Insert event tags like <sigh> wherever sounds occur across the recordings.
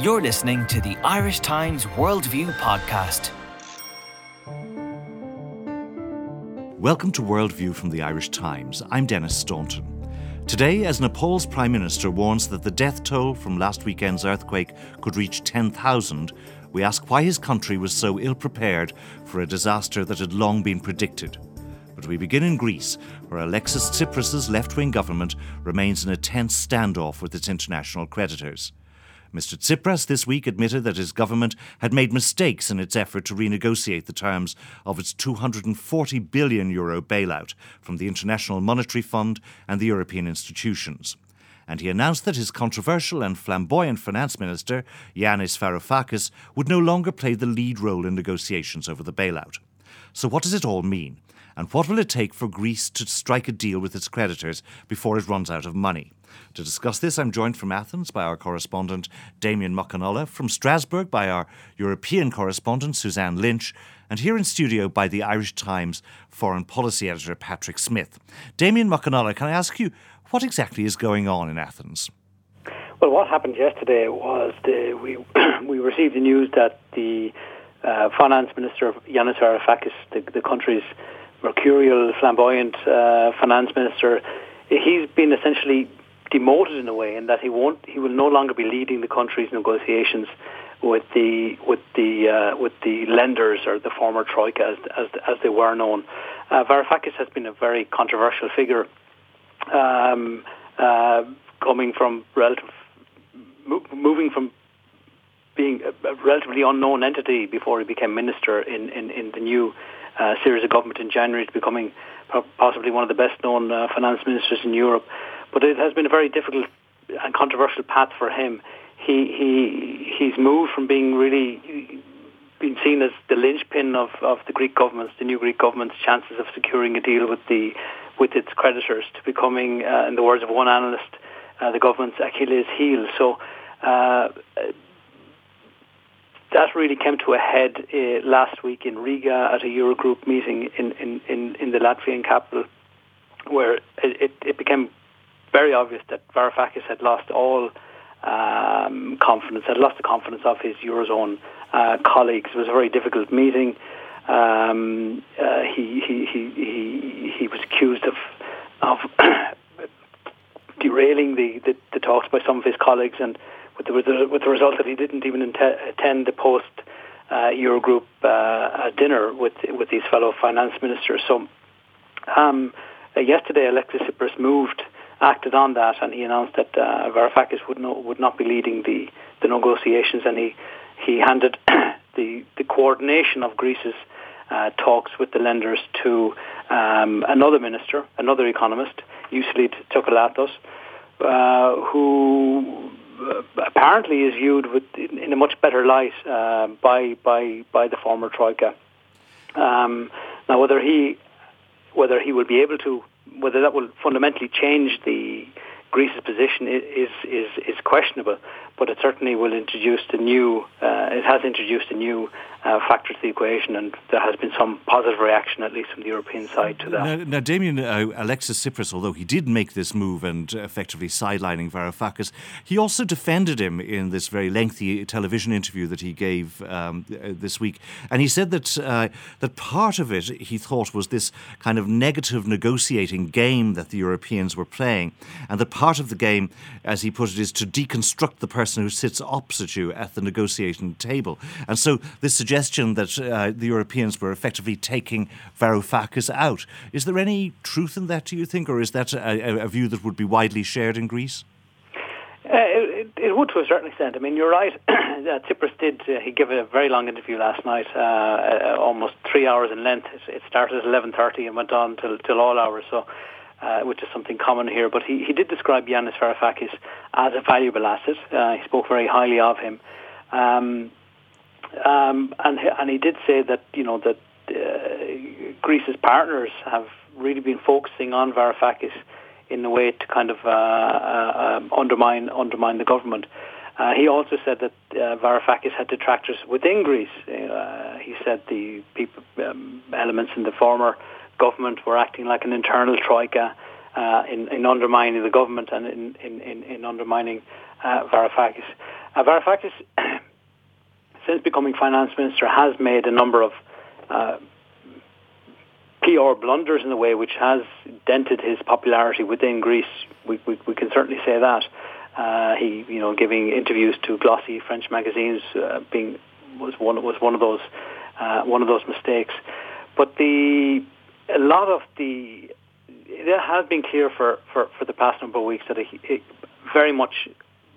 You're listening to the Irish Times Worldview podcast. Welcome to Worldview from the Irish Times. I'm Denis Staunton. Today, as Nepal's Prime Minister warns that the death toll from last weekend's earthquake could reach 10,000, we ask why his country was so ill prepared for a disaster that had long been predicted. But we begin in Greece, where Alexis Tsipras' left wing government remains in a tense standoff with its international creditors. Mr. Tsipras this week admitted that his government had made mistakes in its effort to renegotiate the terms of its 240 billion euro bailout from the International Monetary Fund and the European institutions. And he announced that his controversial and flamboyant finance minister, Yanis Varoufakis, would no longer play the lead role in negotiations over the bailout. So, what does it all mean? And what will it take for Greece to strike a deal with its creditors before it runs out of money? To discuss this, I'm joined from Athens by our correspondent Damian Mac Con Uladh, from Strasbourg by our European correspondent Suzanne Lynch, and here in studio by the Irish Times foreign policy editor Patrick Smyth. Damien Muckenolla, can I ask you, what exactly is going on in Athens? Well, what happened yesterday was the, we <clears throat> we received the news that the uh, finance minister Yanis Varoufakis, the, the country's mercurial, flamboyant uh, finance minister, he's been essentially demoted in a way, in that he won't, he will no longer be leading the country's negotiations with the with the uh, with the lenders or the former troika as as, as they were known. Uh, Varoufakis has been a very controversial figure, um, uh, coming from relative, moving from being a, relatively unknown entity before he became minister in in, in the new uh, Syriza of government in January to becoming possibly one of the best known uh, finance ministers in Europe. But it has been a very difficult and controversial path for him. He he he's moved from being really being seen as the linchpin of, of the Greek government's, the new Greek government's chances of securing a deal with the with its creditors to becoming, uh, in the words of one analyst, uh, the government's Achilles heel. So uh, that really came to a head uh, last week in Riga at a Eurogroup meeting in, in, in, in the Latvian capital, where it, it became very obvious that Varoufakis had lost all um, confidence, had lost the confidence of his eurozone uh, colleagues. It was a very difficult meeting. Um, uh, he, he, he, he, he was accused of of <coughs> derailing the, the, the, talks by some of his colleagues, and with the, with the, result that he didn't even attend the post uh, Eurogroup uh, dinner with with these fellow finance ministers. So um, yesterday, Alexis Tsipras moved acted on that, and he announced that uh, Varoufakis would not would not be leading the, the negotiations, and he he handed <coughs> the the coordination of Greece's uh, talks with the lenders to um, another minister, another economist, Euclid Tsakalotos, uh, who uh, apparently is viewed with, in, in, a much better light uh, by by by the former troika. Um, now, whether he whether he will be able to whether that will fundamentally change the Greece's position is is is questionable, but it certainly will introduce the new. Uh, it has introduced a new uh, factor to the equation, and there has been some positive reaction, at least from the European side, to that. Now, now Damian, uh, Alexis Tsipras, although he did make this move and effectively sidelining Varoufakis, he also defended him in this very lengthy television interview that he gave um, this week, and he said that uh, that part of it he thought was this kind of negative negotiating game that the Europeans were playing, and that part of the game, as he put it, is to deconstruct the who sits opposite you at the negotiating table, and so this suggestion that uh, the Europeans were effectively taking Varoufakis out. Is there any truth in that, do you think, or is that a, a view that would be widely shared in Greece? Uh, it, it, would to a certain extent. I mean, you're right. <coughs> Tsipras did. Uh, he gave a very long interview last night, uh, uh, almost three hours in length. It, it started at 11:30 and went on till till all hours. So. Uh, which is something common here, but he, he did describe Yanis Varoufakis as a valuable asset. he spoke very highly of him. Um, um, and and he did say that you know that uh, Greece's partners have really been focusing on Varoufakis in a way to kind of uh, uh, um, undermine undermine the government. Uh, he also said that uh, Varoufakis had detractors within Greece. Uh, he said the people, um, elements in the former government were acting like an internal troika uh, in, in undermining the government and in, in, in, in undermining uh, Varoufakis. Uh, Varoufakis, <coughs> since becoming finance minister, has made a number of uh, PR blunders in the way, which has dented his popularity within Greece. We, we, we can certainly say that. Uh, he, you know, giving interviews to glossy French magazines, uh, being was one was one of those uh, one of those mistakes. But the a lot of the it has been clear for, for, for the past number of weeks that it, it very much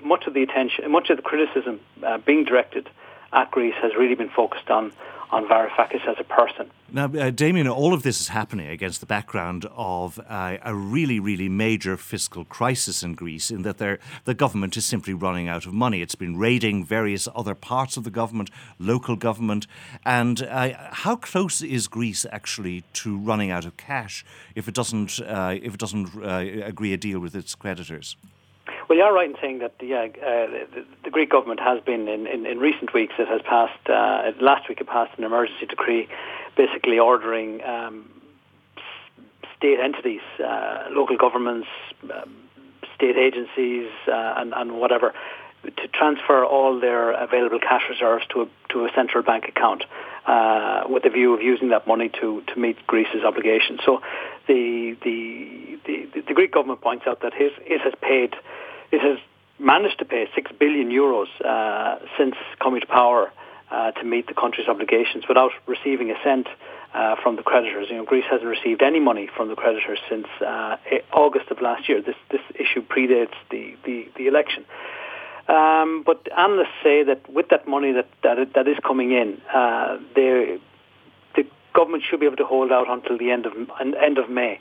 much of the attention, much of the criticism uh, being directed at Greece has really been focused on on Varoufakis as a person. Now, uh, Damian, all of this is happening against the background of uh, a really, really major fiscal crisis in Greece, in that the government is simply running out of money. It's been raiding various other parts of the government, local government. And uh, how close is Greece actually to running out of cash if it doesn't, uh, if it doesn't uh, agree a deal with its creditors? Well, you're right in saying that yeah, uh, the, the, Greek government has been in, in, in recent weeks. It has passed uh, last week. It passed an emergency decree, basically ordering um, state entities, uh, local governments, um, state agencies, uh, and, and whatever, to transfer all their available cash reserves to a, to a central bank account uh, with the view of using that money to, to meet Greece's obligations. So the, the, the, the Greek government points out that it, it has paid it has managed to pay 6 billion euros uh, since coming to power uh, to meet the country's obligations without receiving a cent uh, from the creditors. You know, Greece hasn't received any money from the creditors since uh, August of last year. This, this issue predates the, the, the election. Um, but analysts say that with that money that, that, that is coming in, uh, the government should be able to hold out until the end of, end of May.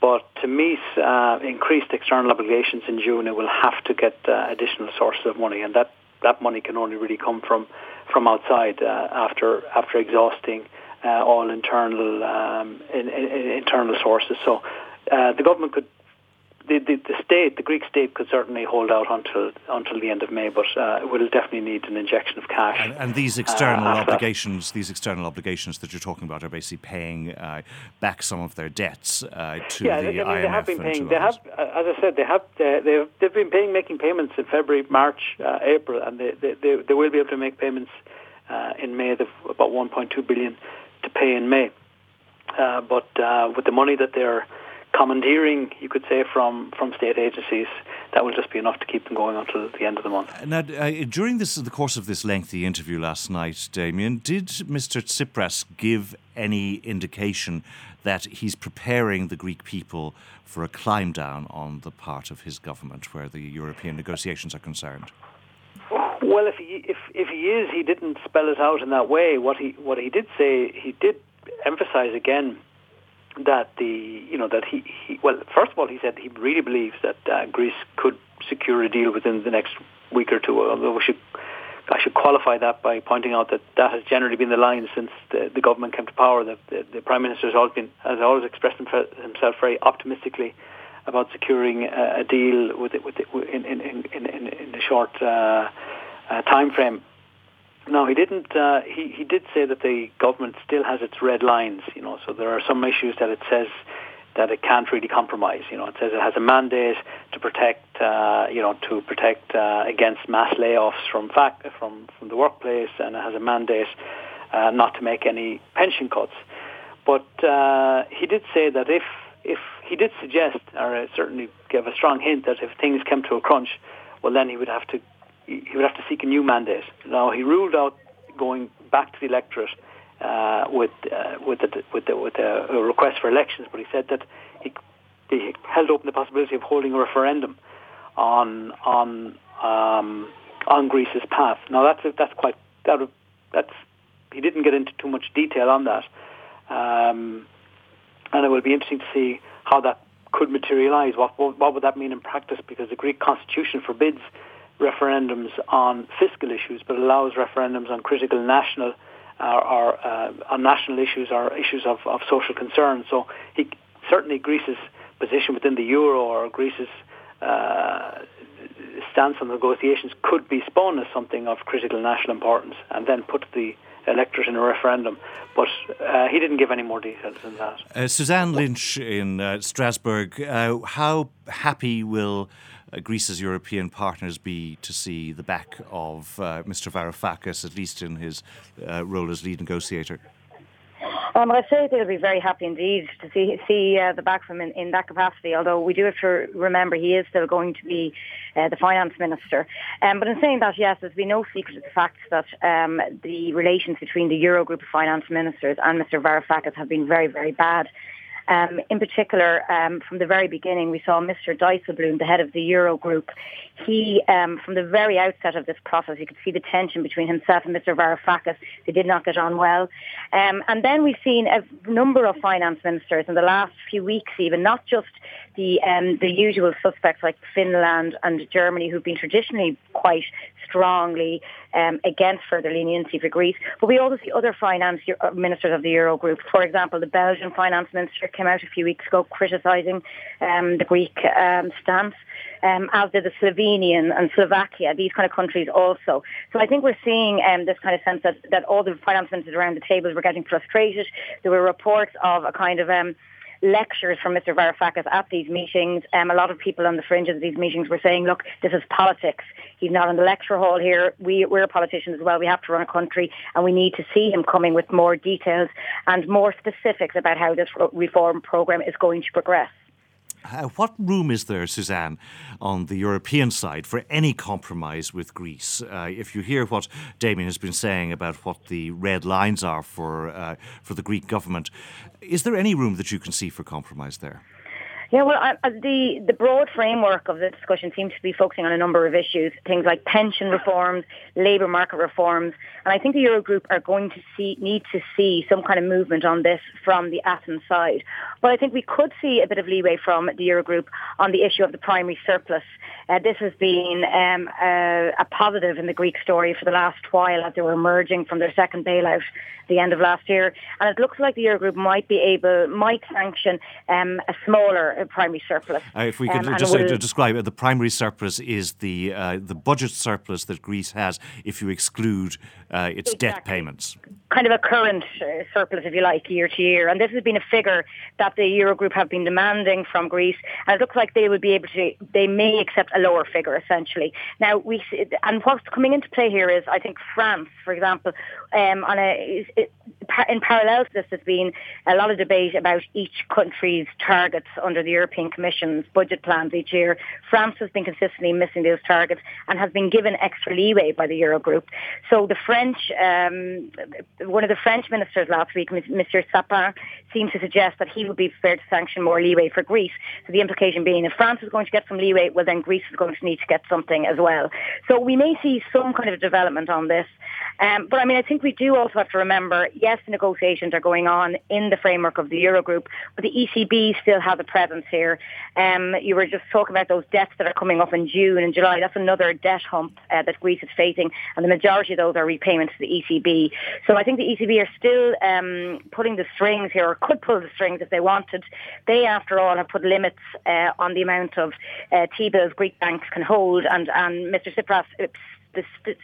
But to meet uh, increased external obligations in June, it will have to get uh, additional sources of money, and that, that money can only really come from from outside uh, after after exhausting uh, all internal um, in, in, internal sources. So uh, the government could the, the, the, state, the Greek state, could certainly hold out until until the end of May, but uh, it will definitely need an injection of cash. And, and these uh, external uh, obligations, these external obligations that you're talking about, are basically paying uh, back some of their debts uh, to yeah, the they, IMF. they have been paying. They others. have, uh, as I said, they have they've, they've been paying, making payments in February, March, April, and they, they, they, they will be able to make payments in May. They've about 1.2 billion to pay in May. but with the money that they're commandeering, you could say, from, from state agencies, that will just be enough to keep them going until the end of the month. Now, uh, during this, the course of this lengthy interview last night, Damian, did Mr. Tsipras give any indication that he's preparing the Greek people for a climb down on the part of his government where the European negotiations are concerned? Well, if he if if he is, he didn't spell it out in that way. What he what he did say, he did emphasize again that the you know that he, he well first of all he said he really believes that uh, Greece could secure a deal within the next week or two. Although we should I should qualify that by pointing out that that has generally been the line since the, the government came to power. That the, the prime minister has always been has always expressed himself very optimistically about securing a, deal with it, with it, in, in, in, in, a short uh, uh, time frame. No, he didn't. Uh, he he did say that the government still has its red lines. You know, so there are some issues that it says that it can't really compromise. You know, it says it has a mandate to protect, uh, you know, to protect uh, against mass layoffs from from from the workplace, and it has a mandate uh, not to make any pension cuts. But uh, he did say that if if he did suggest, or certainly gave a strong hint that if things came to a crunch, well, then he would have to he would have to seek a new mandate. Now he ruled out going back to the electorate uh, with uh, with the, with the, with a, a request for elections, but he said that he, he held open the possibility of holding a referendum on on um, on Greece's path. Now that's that's quite that that's he didn't get into too much detail on that, um, and it will be interesting to see how that could materialise. What, what what would that mean in practice? Because the Greek constitution forbids referendums on fiscal issues, but allows referendums on critical national or, or uh, on national issues or issues of, of social concern. So he certainly Greece's position within the euro or Greece's uh, stance on negotiations could be spun as something of critical national importance and then put the electorate in a referendum. But uh, he didn't give any more details than that. Uh, Suzanne Lynch in uh, Strasbourg, uh, how happy will uh, Greece's European partners be to see the back of uh, Mr. Varoufakis, at least in his uh, role as lead negotiator? Um, I say they'll be very happy indeed to see see uh, the back from him in, in, that capacity. Although we do have to remember he is still going to be uh, the finance minister. Um, but in saying that, yes, there's been no secret to the fact that um, the relations between the Eurogroup of finance ministers and Mr. Varoufakis have been very, very bad. Um, in particular, um, from the very beginning, we saw Mr. Dijsselbloem, the head of the Eurogroup. He, um, from the very outset of this process, you could see the tension between himself and Mr. Varoufakis. They did not get on well. Um, and then we've seen a number of finance ministers in the last few weeks, even not just the um, the usual suspects like Finland and Germany, who've been traditionally quite strongly um, against further leniency for Greece. But we also see other finance uh, ministers of the Eurogroup. For example, the Belgian finance minister came out a few weeks ago criticising um, the Greek um, stance. Um, as did the Slovenian and Slovakia, these kind of countries also. So I think we're seeing um, this kind of sense that, that all the finance ministers around the tables were getting frustrated. There were reports of a kind of um, lectures from Mr. Varoufakis at these meetings. Um, a lot of people on the fringes of these meetings were saying, look, this is politics. He's not in the lecture hall here. We, we're politicians as well. We have to run a country and we need to see him coming with more details and more specifics about how this reform programme is going to progress. Uh, what room is there, Suzanne, on the European side for any compromise with Greece? Uh, if you hear what Damian has been saying about what the red lines are for uh, for the Greek government, is there any room that you can see for compromise there? Yeah, well, I, the the broad framework of the discussion seems to be focusing on a number of issues, things like pension reforms, labour market reforms, and I think the Eurogroup are going to see need to see some kind of movement on this from the Athens side. But I think we could see a bit of leeway from the Eurogroup on the issue of the primary surplus. Uh, this has been um, a, a positive in the Greek story for the last while as they were emerging from their second bailout the end of last year, and it looks like the Eurogroup might be able might sanction um, a smaller primary surplus. Uh, if we could um, just uh, describe it, the primary surplus is the uh, the budget surplus that Greece has if you exclude uh, its exactly. debt payments. Kind of a current uh, surplus, if you like, year to year. And this has been a figure that the Eurogroup have been demanding from Greece. And it looks like they would be able to, they may accept a lower figure, essentially. Now, we and what's coming into play here is, I think, France, for example, um, on a, in parallel to this, there's been a lot of debate about each country's targets under the European Commission's budget plans each year. France has been consistently missing those targets and has been given extra leeway by the Eurogroup. So the French, um, one of the French ministers last week, Mr. Sapin, seemed to suggest that he would be prepared to sanction more leeway for Greece. So the implication being if France is going to get some leeway, well then Greece is going to need to get something as well. So we may see some kind of development on this. Um, but I mean, I think we do also have to remember, yes, the negotiations are going on in the framework of the Eurogroup, but the ECB still has a presence here. Um, you were just talking about those debts that are coming up in June and July. That's another debt hump uh, that Greece is facing, and the majority of those are repayments to the ECB. So I think the ECB are still um, putting the strings here, or could pull the strings if they wanted. They, after all, have put limits uh, on the amount of uh, T-bills Greek banks can hold, and, and Mr. Tsipras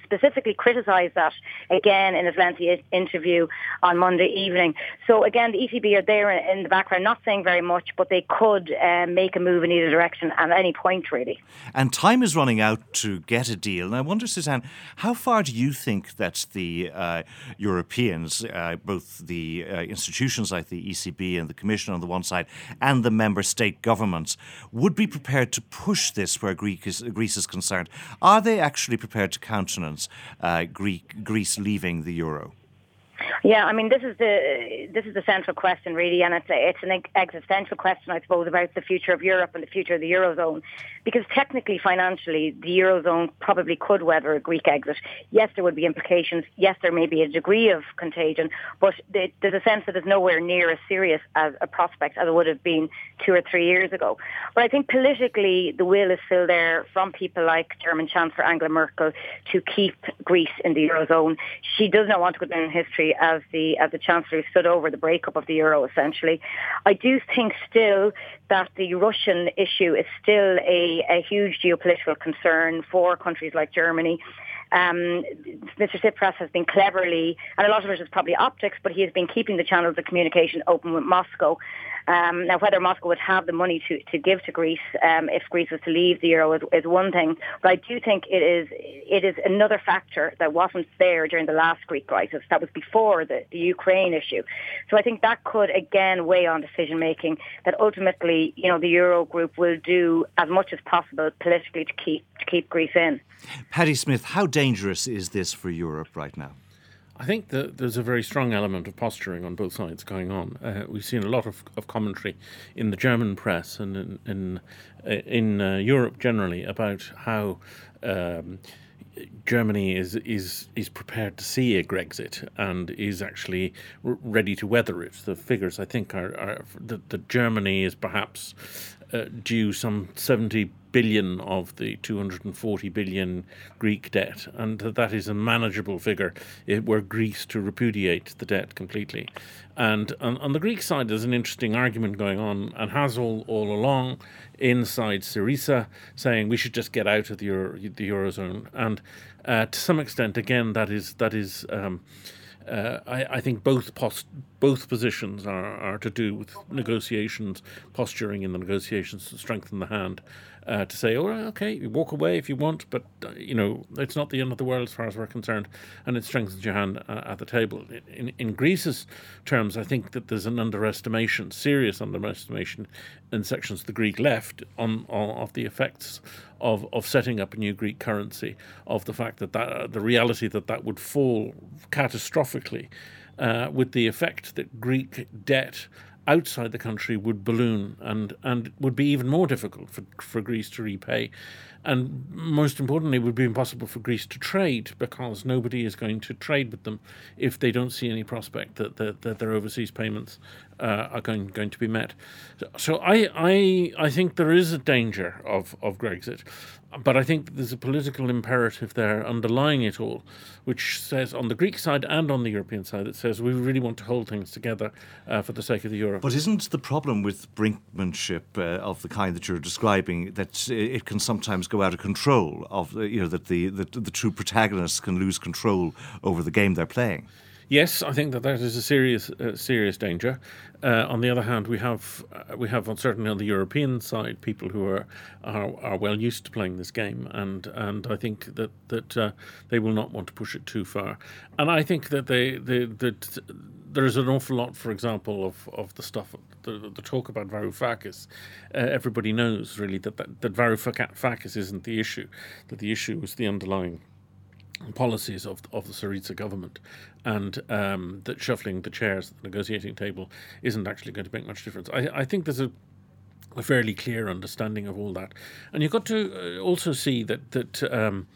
specifically criticised that again in his lengthy interview on Monday evening. So again, the ECB are there in the background, not saying very much, but they could uh, make a move in either direction at any point, really. And time is running out to get a deal. And I wonder, Suzanne, how far do you think that the uh, Europeans, uh, both the uh, institutions like the ECB and the Commission on the one side, and the member state governments, would be prepared to push this where Greece is, Greece is concerned? Are they actually prepared to countenance uh, Greek, Greece leaving the euro? Yeah, I mean, this is the this is the central question, really, and it's it's an existential question, I suppose, about the future of Europe and the future of the eurozone, because technically, financially, the eurozone probably could weather a Greek exit. Yes, there would be implications. Yes, there may be a degree of contagion, but there's a sense that it's nowhere near as serious as a prospect as it would have been two or three years ago. But I think politically, the will is still there from people like German Chancellor Angela Merkel to keep Greece in the eurozone. She does not want to go down in history as the as the chancellor who stood over the breakup of the euro. Essentially, I do think still that the Russian issue is still a, a huge geopolitical concern for countries like Germany. Um, Mr. Tsipras has been cleverly, and a lot of it is probably optics, but he has been keeping the channels of communication open with Moscow. Um, now, whether Moscow would have the money to, to give to Greece um, if Greece was to leave the euro is, is one thing, but I do think it is it is another factor that wasn't there during the last Greek crisis. That was before the, the Ukraine issue. So I think that could again weigh on decision making. That ultimately, you know, the euro group will do as much as possible politically to keep to keep Greece in. Paddy Smyth, how dangerous is this for Europe right now? I think that there's a very strong element of posturing on both sides going on. Uh, we've seen a lot of, of commentary in the German press and in in, uh, in uh, Europe generally about how. Um, Germany is is is prepared to see a Grexit and is actually r- ready to weather it. The figures I think are, are that, that Germany is perhaps uh, due some 70 billion of the 240 billion Greek debt, and that is a manageable figure It were Greece to repudiate the debt completely. And on, on, the Greek side, there's an interesting argument going on, and has all, all along inside Syriza, saying we should just get out of the, Euro, the eurozone. And uh, to some extent, again, that is that is. Um, uh, I, I, think both post, both positions are, are to do with negotiations, posturing in the negotiations to strengthen the hand uh, to say, oh, okay, you walk away if you want, but uh, you know it's not the end of the world as far as we're concerned, and it strengthens your hand uh, at the table. In, in Greece's terms, I think that there's an underestimation, serious underestimation, in sections of the Greek left on, on of the effects of, of setting up a new Greek currency, of the fact that, that uh, the reality that that would fall catastrophically. Uh, with the effect that Greek debt outside the country would balloon and, and would be even more difficult for, for Greece to repay. And most importantly, it would be impossible for Greece to trade because nobody is going to trade with them if they don't see any prospect that, that, that their overseas payments uh, are going, going to be met. So I, I, I think there is a danger of, of Grexit. But I think there's a political imperative there underlying it all, which says on the Greek side and on the European side, it says we really want to hold things together uh, for the sake of the euro. But isn't the problem with brinkmanship uh, of the kind that you're describing that it can sometimes go out of control? Of you know that the, the the true protagonists can lose control over the game they're playing. Yes, I think that that is a serious, uh, serious danger. Uh, on the other hand, we have uh, we have on certainly on the European side people who are, are are well used to playing this game, and and I think that that uh, they will not want to push it too far. And I think that they, they that there's an awful lot, for example, of, of the stuff the, the talk about Varoufakis. Uh, everybody knows really that that, that Varoufakis isn't the issue. That the issue is the underlying policies of of the Syriza government, and um, that shuffling the chairs at the negotiating table isn't actually going to make much difference. I, I think there's a a fairly clear understanding of all that, and you've got to uh, also see that that um,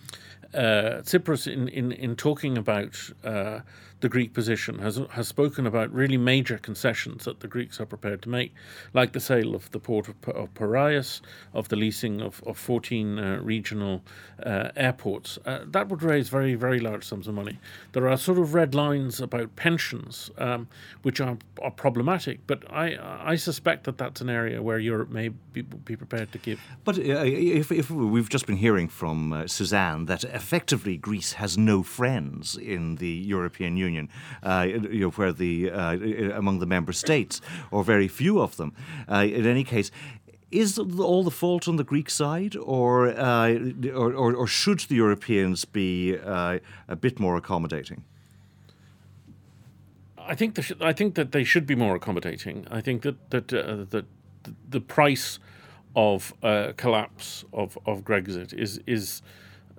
uh, in, in in talking about uh, the Greek position, has has spoken about really major concessions that the Greeks are prepared to make, like the sale of the port of, of Piraeus, of the leasing of, of 14 uh, regional uh, airports. Uh, that would raise very, very large sums of money. There are sort of red lines about pensions, um, which are, are problematic, but I, I suspect that that's an area where Europe may be, be prepared to give. But uh, if, if we've just been hearing from uh, Suzanne that effectively Greece has no friends in the European Union. Union, uh, you know, where the uh, among the member states, or very few of them. Uh, in any case, is all the fault on the Greek side, or uh, or, or, should the Europeans be uh, a bit more accommodating? I think sh- I think that they should be more accommodating. I think that that uh, that the price of collapse of of Grexit is is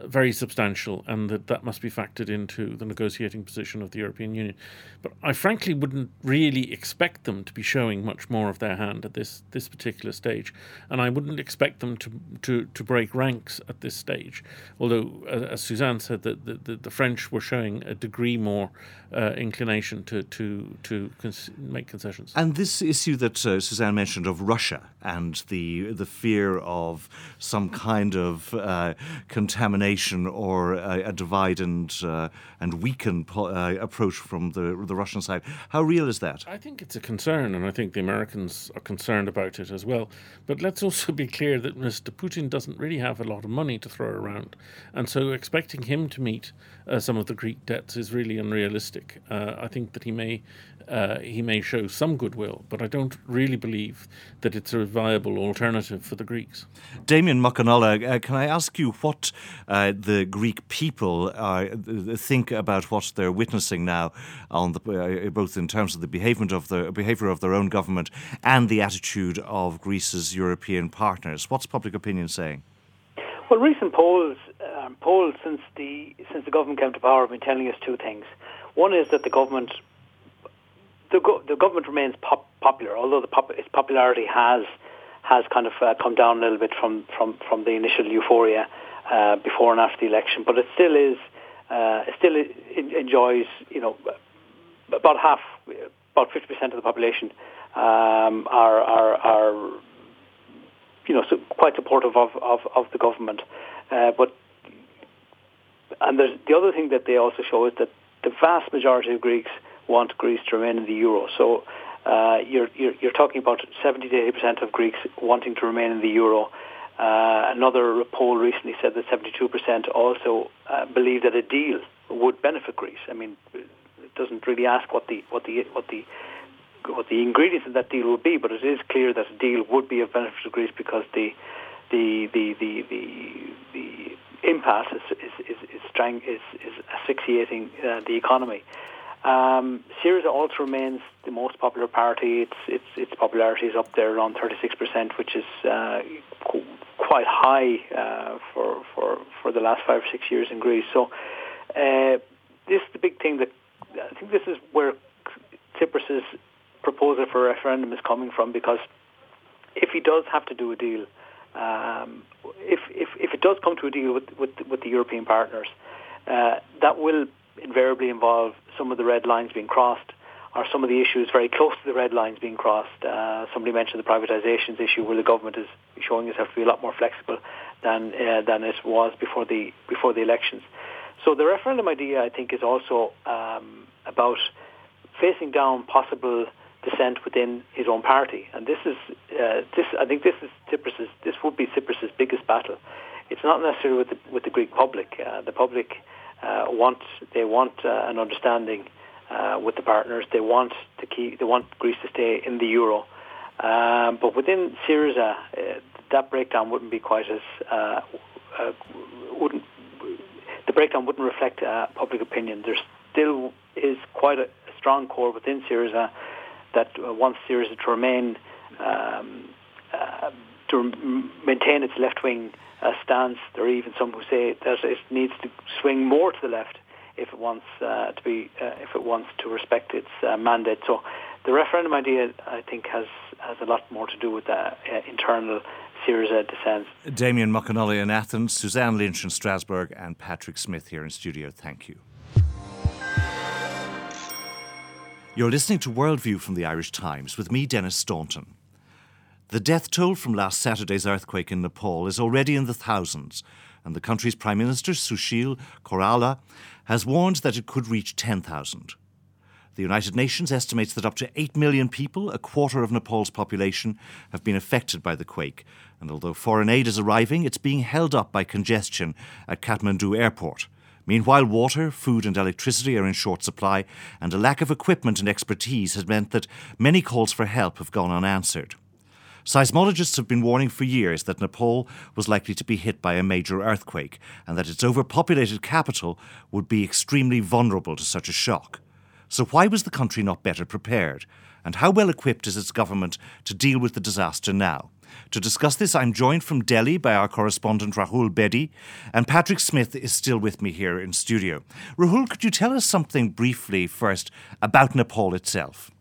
very substantial, and that that must be factored into the negotiating position of the European Union. But I frankly wouldn't really expect them to be showing much more of their hand at this this particular stage, and I wouldn't expect them to to, to break ranks at this stage. Although, as Suzanne said, that the, the, the, French were showing a degree more uh, inclination to to to cons- make concessions. And this issue that uh, Suzanne mentioned of Russia and the the fear of some kind of uh, contamination or a, a divide and uh, and weaken uh, approach from the the Russian side. How real is that? I think it's a concern, and I think the Americans are concerned about it as well. But let's also be clear that Mr. Putin doesn't really have a lot of money to throw around, and so expecting him to meet uh, some of the Greek debts is really unrealistic. Uh, I think that he may uh, he may show some goodwill, but I don't really believe that it's a viable alternative for the Greeks. Damian Mac Con Uladh, uh, can I ask you what uh, the Greek people uh, think about what they're witnessing now, on the, uh, both in terms of the behaviour of the behaviour of their own government and the attitude of Greece's European partners? What's public opinion saying? Well, recent polls um, polls since the since the government came to power have been telling us two things. One is that the government the, go- the government remains pop- popular, although pop- its popularity has has kind of uh, come down a little bit from from, from the initial euphoria uh, before and after the election. But it still is, uh, it still enjoys, you know, about half, about fifty percent of the population um, are are are you know so quite supportive of of, of the government. Uh, but and the other thing that they also show is that the vast majority of Greeks want Greece to remain in the euro. So uh, you're, you're, you're talking about 70 to 80 percent of Greeks wanting to remain in the euro. Uh, another poll recently said that 72 percent also uh, believe that a deal would benefit Greece. I mean, it doesn't really ask what the what the what the what the ingredients of that deal would be, but it is clear that a deal would be of benefit to Greece because the the the the the, the impasse is is is is, is, is asphyxiating uh, the economy. Um, Syriza also remains the most popular party. Its its its popularity is up there around 36%, which is uh, qu- quite high uh, for for for the last five or six years in Greece. So uh, this is the big thing that I think this is where Tsipras's proposal for a referendum is coming from because if he does have to do a deal, um, if, if if it does come to a deal with with, with the European partners, uh, that will invariably involve some of the red lines being crossed or some of the issues very close to the red lines being crossed. Uh, somebody mentioned the privatizations issue where the government is showing itself to be a lot more flexible than uh, than it was before the before the elections. So the referendum idea, I think, is also um, about facing down possible dissent within his own party, and this is uh, this. I think this is Tsipras's. This would be Tsipras's biggest battle. It's not necessarily with the with the Greek public. Uh, the public uh, want they want uh, an understanding uh, with the partners. They want to keep they want Greece to stay in the euro. Um, but within Syriza, uh, that breakdown wouldn't be quite as wouldn't the breakdown wouldn't reflect public opinion. There still is quite a strong core within Syriza that wants Syriza to remain um, to maintain its left wing uh, stance. There are even some who say that it needs to swing more to the left if it wants uh, to be uh, if it wants to respect its uh, mandate. So the referendum idea, I think, has has a lot more to do with the uh, internal Syriza dissent. Damian Mac Con Uladh in Athens, Suzanne Lynch in Strasbourg, and Patrick Smyth here in studio. Thank you. You're listening to Worldview from the Irish Times with me, Denis Staunton. The death toll from last Saturday's earthquake in Nepal is already in the thousands, and the country's Prime Minister, Sushil Koirala, has warned that it could reach 10,000. The United Nations estimates that up to 8 million people, a quarter of Nepal's population, have been affected by the quake, and although foreign aid is arriving, it's being held up by congestion at Kathmandu airport. Meanwhile, water, food, and electricity are in short supply, and a lack of equipment and expertise has meant that many calls for help have gone unanswered. Seismologists have been warning for years that Nepal was likely to be hit by a major earthquake and that its overpopulated capital would be extremely vulnerable to such a shock. So, why was the country not better prepared? And how well equipped is its government to deal with the disaster now? To discuss this, I'm joined from Delhi by our correspondent Rahul Bedi, and Patrick Smyth is still with me here in studio. Rahul, could you tell us something briefly first about Nepal itself?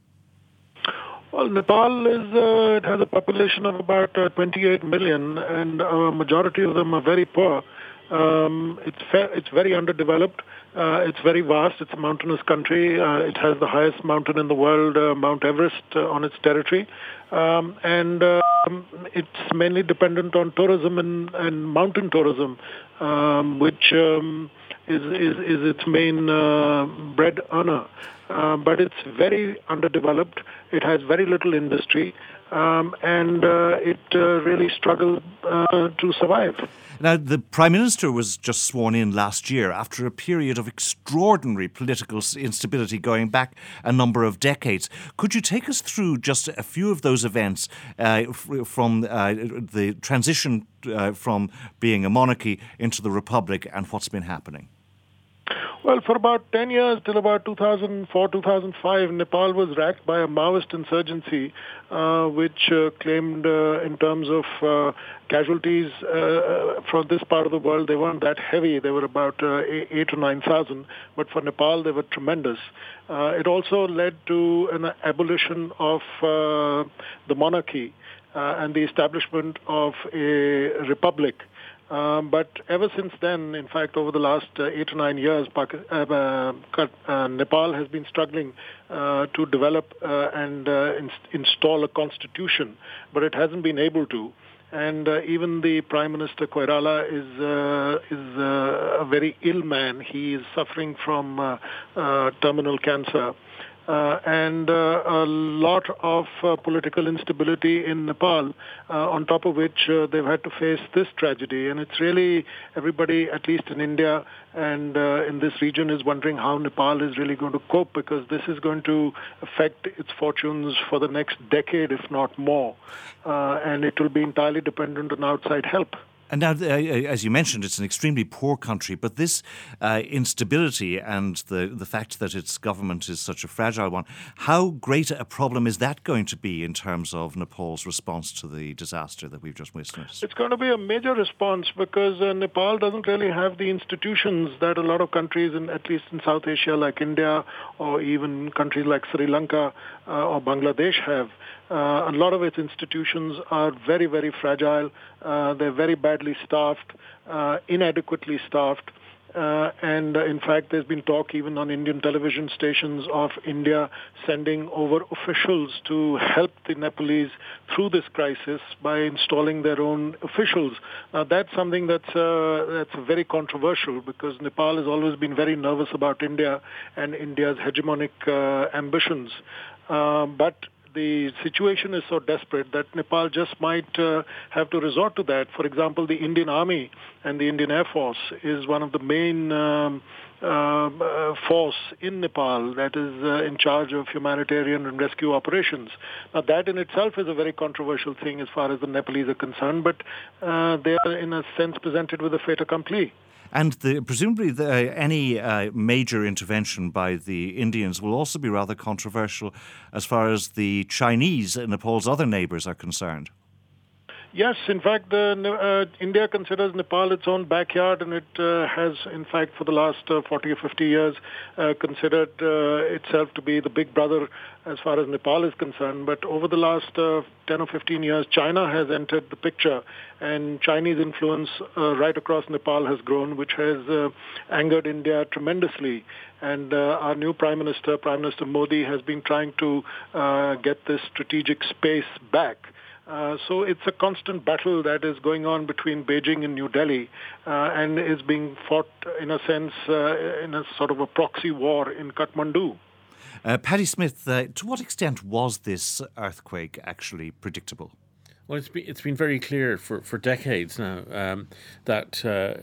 Well, Nepal is uh, it has a population of about uh, 28 million, and a majority of them are very poor. Um, it's fa- it's very underdeveloped. Uh, it's very vast. It's a mountainous country. Uh, it has the highest mountain in the world, uh, Mount Everest, uh, on its territory, um, and um, it's mainly dependent on tourism and, and mountain tourism, um, which um, is, is, is its main uh, bread earner. Uh, but it's very underdeveloped. It has very little industry, um, and uh, it uh, really struggled uh, to survive. Now, the Prime Minister was just sworn in last year after a period of extraordinary political instability going back a number of decades. Could you take us through just a few of those events uh, from uh, the transition uh, from being a monarchy into the republic and what's been happening? Well, for about 10 years, till about 2004, 2005, Nepal was racked by a Maoist insurgency, uh, which uh, claimed, uh, in terms of uh, casualties uh, uh, from this part of the world, they weren't that heavy. They were about eight or 9,000. But for Nepal, they were tremendous. it also led to an abolition of the monarchy and the establishment of a republic. Um, but ever since then, in fact, over the last uh, eight or nine years, uh, uh, uh, Nepal has been struggling uh, to develop uh, and in- install a constitution, but it hasn't been able to. And even the Prime Minister Koirala is is a very ill man. He is suffering from terminal cancer. Uh, and uh, a lot of uh, political instability in Nepal, on top of which they've had to face this tragedy. And it's really everybody, at least in India and in this region, is wondering how Nepal is really going to cope because this is going to affect its fortunes for the next decade, if not more. and it will be entirely dependent on outside help. And now, uh, uh, as you mentioned, it's an extremely poor country, but this uh, instability and the, the fact that its government is such a fragile one, how great a problem is that going to be in terms of Nepal's response to the disaster that we've just witnessed? It's going to be a major response because uh, Nepal doesn't really have the institutions that a lot of countries, in, at least in South Asia like India or even countries like Sri Lanka uh, or Bangladesh have. Uh, a lot of its institutions are very, very fragile. Uh, they're very badly staffed, uh, inadequately staffed. Uh, and uh, in fact, there's been talk even on Indian television stations of India sending over officials to help the Nepalese through this crisis by installing their own officials. Now, that's something that's uh, that's very controversial because Nepal has always been very nervous about India and India's hegemonic ambitions. But the situation is so desperate that Nepal just might uh, have to resort to that. For example, the Indian Army and the Indian Air Force is one of the main um, uh, force in Nepal that is uh, in charge of humanitarian and rescue operations. Now, that in itself is a very controversial thing as far as the Nepalese are concerned, but uh, they are, in a sense, presented with a fait accompli. And the, presumably, the, uh, any uh, major intervention by the Indians will also be rather controversial as far as the Chinese, and Nepal's other neighbours, are concerned. Yes, in fact, uh, India considers Nepal its own backyard, and it uh, has, in fact, for the last uh, 40 or 50 years, uh, considered itself to be the big brother as far as Nepal is concerned. But over the last uh, 10 or 15 years, China has entered the picture, and Chinese influence right across Nepal has grown, which has angered India tremendously. And our new Prime Minister, Prime Minister Modi, has been trying to get this strategic space back. Uh, so it's a constant battle that is going on between Beijing and New Delhi uh, and is being fought, in a sense, uh, in a sort of a proxy war in Kathmandu. Uh, Paddy Smyth, uh, to what extent was this earthquake actually predictable? Well, it's been, it's been very clear for, for decades now um, that uh,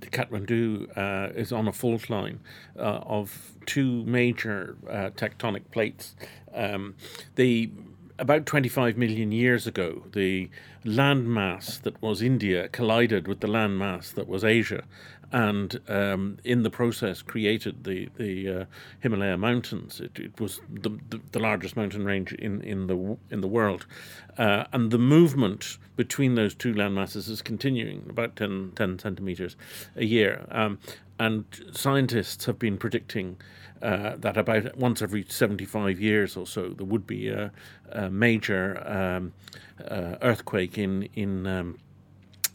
Kathmandu uh, is on a fault line uh, of two major uh, tectonic plates. Um, the about 25 million years ago, the landmass that was India collided with the landmass that was Asia, and um, in the process created the the uh, Himalaya mountains. It, it was the, the, the, largest mountain range in, in the in the world, uh, and the movement between those two landmasses is continuing about 10, 10 centimeters a year. Um, and scientists have been predicting uh, that about once every 75 years or so there would be a, a major um, uh, earthquake in in um,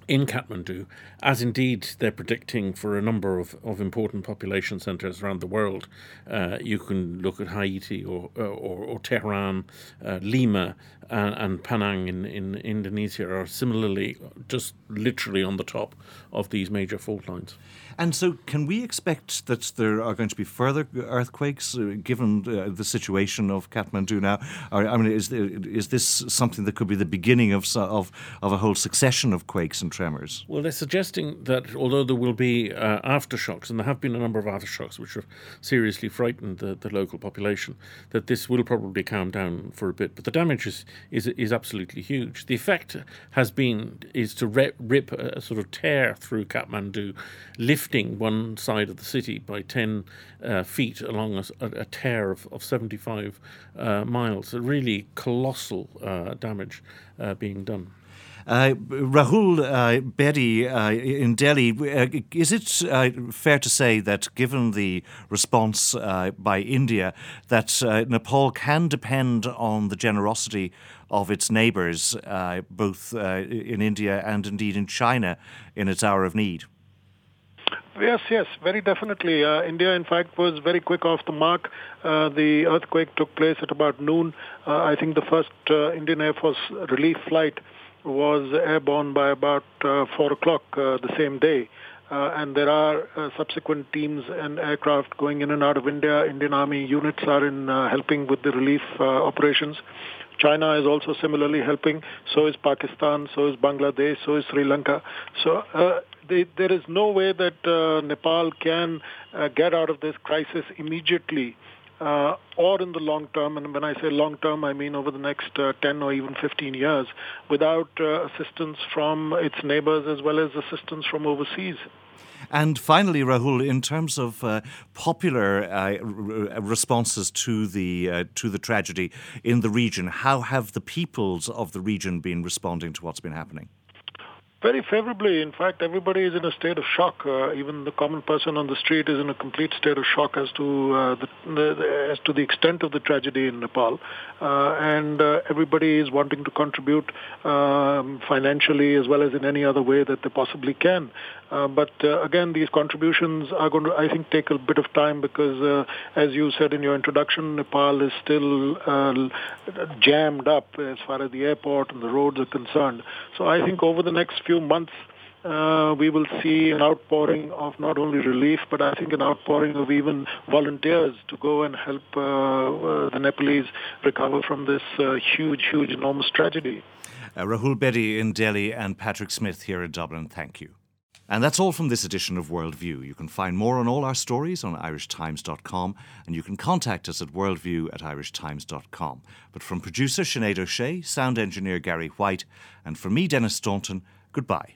in Kathmandu, as indeed they're predicting for a number of, of important population centres around the world. Uh, you can look at Haiti or, or, or Tehran, uh, Lima, and, and Penang in, in Indonesia are similarly just literally on the top of these major fault lines. And so, can we expect that there are going to be further earthquakes, uh, given uh, the situation of Kathmandu now? Or, I mean, is there, is this something that could be the beginning of, of of a whole succession of quakes and tremors? Well, they're suggesting that although there will be uh, aftershocks, and there have been a number of aftershocks which have seriously frightened the, the local population, that this will probably calm down for a bit. But the damage is is, is absolutely huge. The effect has been is to rip, rip a, sort of tear through Kathmandu, lift lifting one side of the city by 10 uh, feet along a, a, tear of, of 75 uh, miles. A really colossal uh, damage uh, being done. Uh, Rahul uh, Bedi uh, in Delhi, uh, is it fair to say that given the response by India, that Nepal can depend on the generosity of its neighbours, both in India and indeed in China, in its hour of need? Yes, yes, very definitely. Uh, India, in fact, was very quick off the mark. Uh, the earthquake took place at about noon. Uh, I think the first uh, Indian Air Force relief flight was airborne by about uh, 4 o'clock uh, the same day. and there are subsequent teams and aircraft going in and out of India. Indian Army units are in helping with the relief operations. China is also similarly helping. So is Pakistan. So is Bangladesh. So is Sri Lanka. So uh, they, there is no way that uh, Nepal can uh, get out of this crisis immediately uh, or in the long term. And when I say long term, I mean over the next uh, 10 or even 15 years without uh, assistance from its neighbors as well as assistance from overseas. And finally, Rahul, in terms of uh, popular responses to the to the tragedy in the region, how have the peoples of the region been responding to what's been happening? Very favorably. In fact, everybody is in a state of shock. Uh, even the common person on the street is in a complete state of shock as to uh, the, the, as to the extent of the tragedy in Nepal, uh, and uh, everybody is wanting to contribute um, financially as well as in any other way that they possibly can. Uh, but uh, again, these contributions are going to, I think, take a bit of time because, as you said in your introduction, Nepal is still jammed up as far as the airport and the roads are concerned. So I think over the next few few months, uh, we will see an outpouring of not only relief, but I think an outpouring of even volunteers to go and help uh, uh, the Nepalese recover from this uh, huge, huge, enormous tragedy. Uh, Rahul Bedi in Delhi and Patrick Smyth here in Dublin. Thank you. And that's all from this edition of Worldview. You can find more on all our stories on irishtimes.com and you can contact us at worldview at irishtimes.com. But from producer Sinead O'Shea, sound engineer Gary White, and from me, Denis Staunton, Goodbye.